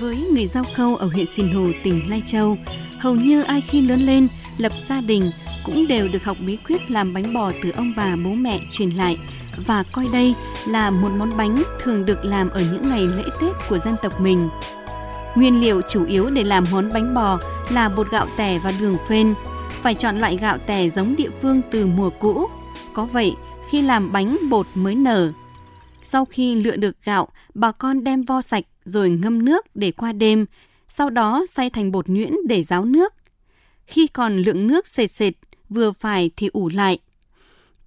Với người giao khâu ở huyện Sìn Hồ, tỉnh Lai Châu, hầu như ai khi lớn lên, lập gia đình cũng đều được học bí quyết làm bánh bò từ ông bà bố mẹ truyền lại và coi đây là một món bánh thường được làm ở những ngày lễ Tết của dân tộc mình. Nguyên liệu chủ yếu để làm món bánh bò là bột gạo tẻ và đường phên. Phải chọn loại gạo tẻ giống địa phương từ mùa cũ. Có vậy, khi làm bánh bột mới nở. Sau khi lựa được gạo, bà con đem vo sạch rồi ngâm nước để qua đêm, sau đó xay thành bột nhuyễn để ráo nước. Khi còn lượng nước sệt sệt, vừa phải thì ủ lại.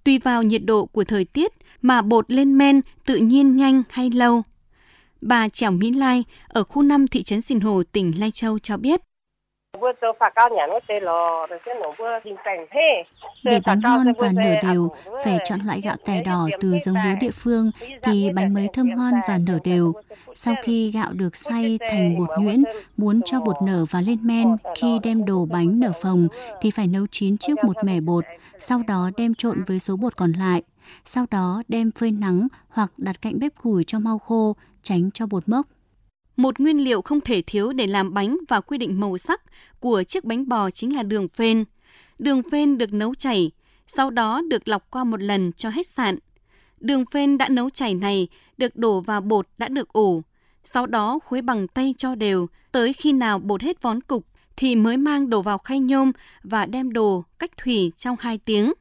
Tùy vào nhiệt độ của thời tiết mà bột lên men tự nhiên nhanh hay lâu. Bà Trẻo Mỹ Lai ở khu 5 thị trấn sìn Hồ, tỉnh Lai Châu cho biết. Để bánh ngon và nở đều, phải chọn loại gạo tẻ đỏ từ giống lúa địa phương thì bánh mới thơm ngon và nở đều. Sau khi gạo được xay thành bột nhuyễn, muốn cho bột nở và lên men, khi đem đồ bánh nở phồng thì phải nấu chín trước một mẻ bột, sau đó đem trộn với số bột còn lại. Sau đó đem phơi nắng hoặc đặt cạnh bếp củi cho mau khô, tránh cho bột mốc. Một nguyên liệu không thể thiếu để làm bánh và quy định màu sắc của chiếc bánh bò chính là đường phên. Đường phên được nấu chảy, sau đó được lọc qua một lần cho hết sạn. Đường phên đã nấu chảy này được đổ vào bột đã được ủ, sau đó khuấy bằng tay cho đều, tới khi nào bột hết vón cục thì mới mang đổ vào khay nhôm và đem đồ cách thủy trong 2 tiếng.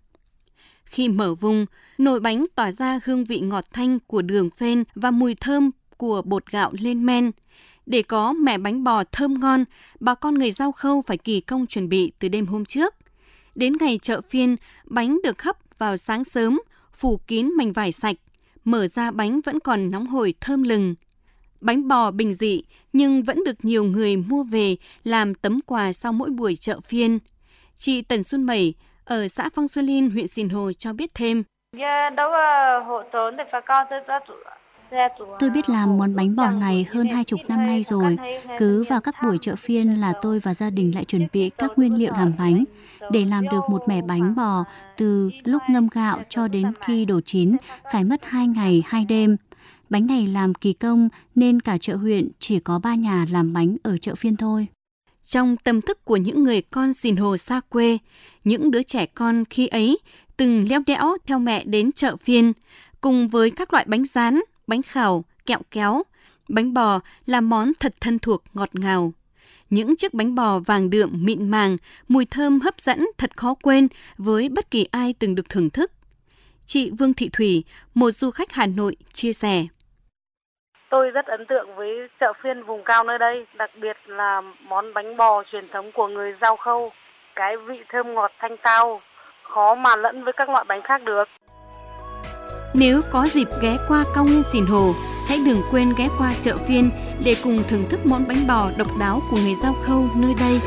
Khi mở vùng, nồi bánh tỏa ra hương vị ngọt thanh của đường phên và mùi thơm của bột gạo lên men. Để có mẻ bánh bò thơm ngon, bà con người giao khâu phải kỳ công chuẩn bị từ đêm hôm trước. Đến ngày chợ phiên, bánh được hấp vào sáng sớm, phủ kín mảnh vải sạch. Mở ra bánh vẫn còn nóng hổi thơm lừng. Bánh bò bình dị nhưng vẫn được nhiều người mua về làm tấm quà sau mỗi buổi chợ phiên. Chị Tần Xuân Mẩy ở xã Phong Xuân Linh, huyện Sìn Hồ cho biết thêm. Dạ, Tôi tôi biết làm món bánh bò này hơn hai chục năm nay rồi. Cứ vào các buổi chợ phiên là tôi và gia đình lại chuẩn bị các nguyên liệu làm bánh. Để làm được một mẻ bánh bò từ lúc ngâm gạo cho đến khi đổ chín phải mất hai ngày, hai đêm. Bánh này làm kỳ công nên cả chợ huyện chỉ có ba nhà làm bánh ở chợ phiên thôi. Trong tâm thức của những người con dìn hồ xa quê, những đứa trẻ con khi ấy từng leo đẽo theo mẹ đến chợ phiên, cùng với các loại bánh rán, bánh khảo, kẹo kéo. Bánh bò là món thật thân thuộc ngọt ngào. Những chiếc bánh bò vàng đượm mịn màng, mùi thơm hấp dẫn thật khó quên với bất kỳ ai từng được thưởng thức. Chị Vương Thị Thủy, một du khách Hà Nội, chia sẻ. Tôi rất ấn tượng với chợ phiên vùng cao nơi đây, đặc biệt là món bánh bò truyền thống của người giao khâu. Cái vị thơm ngọt thanh tao, khó mà lẫn với các loại bánh khác được. Nếu có dịp ghé qua cao nguyên Sìn Hồ, hãy đừng quên ghé qua chợ phiên để cùng thưởng thức món bánh bò độc đáo của người giao khâu nơi đây.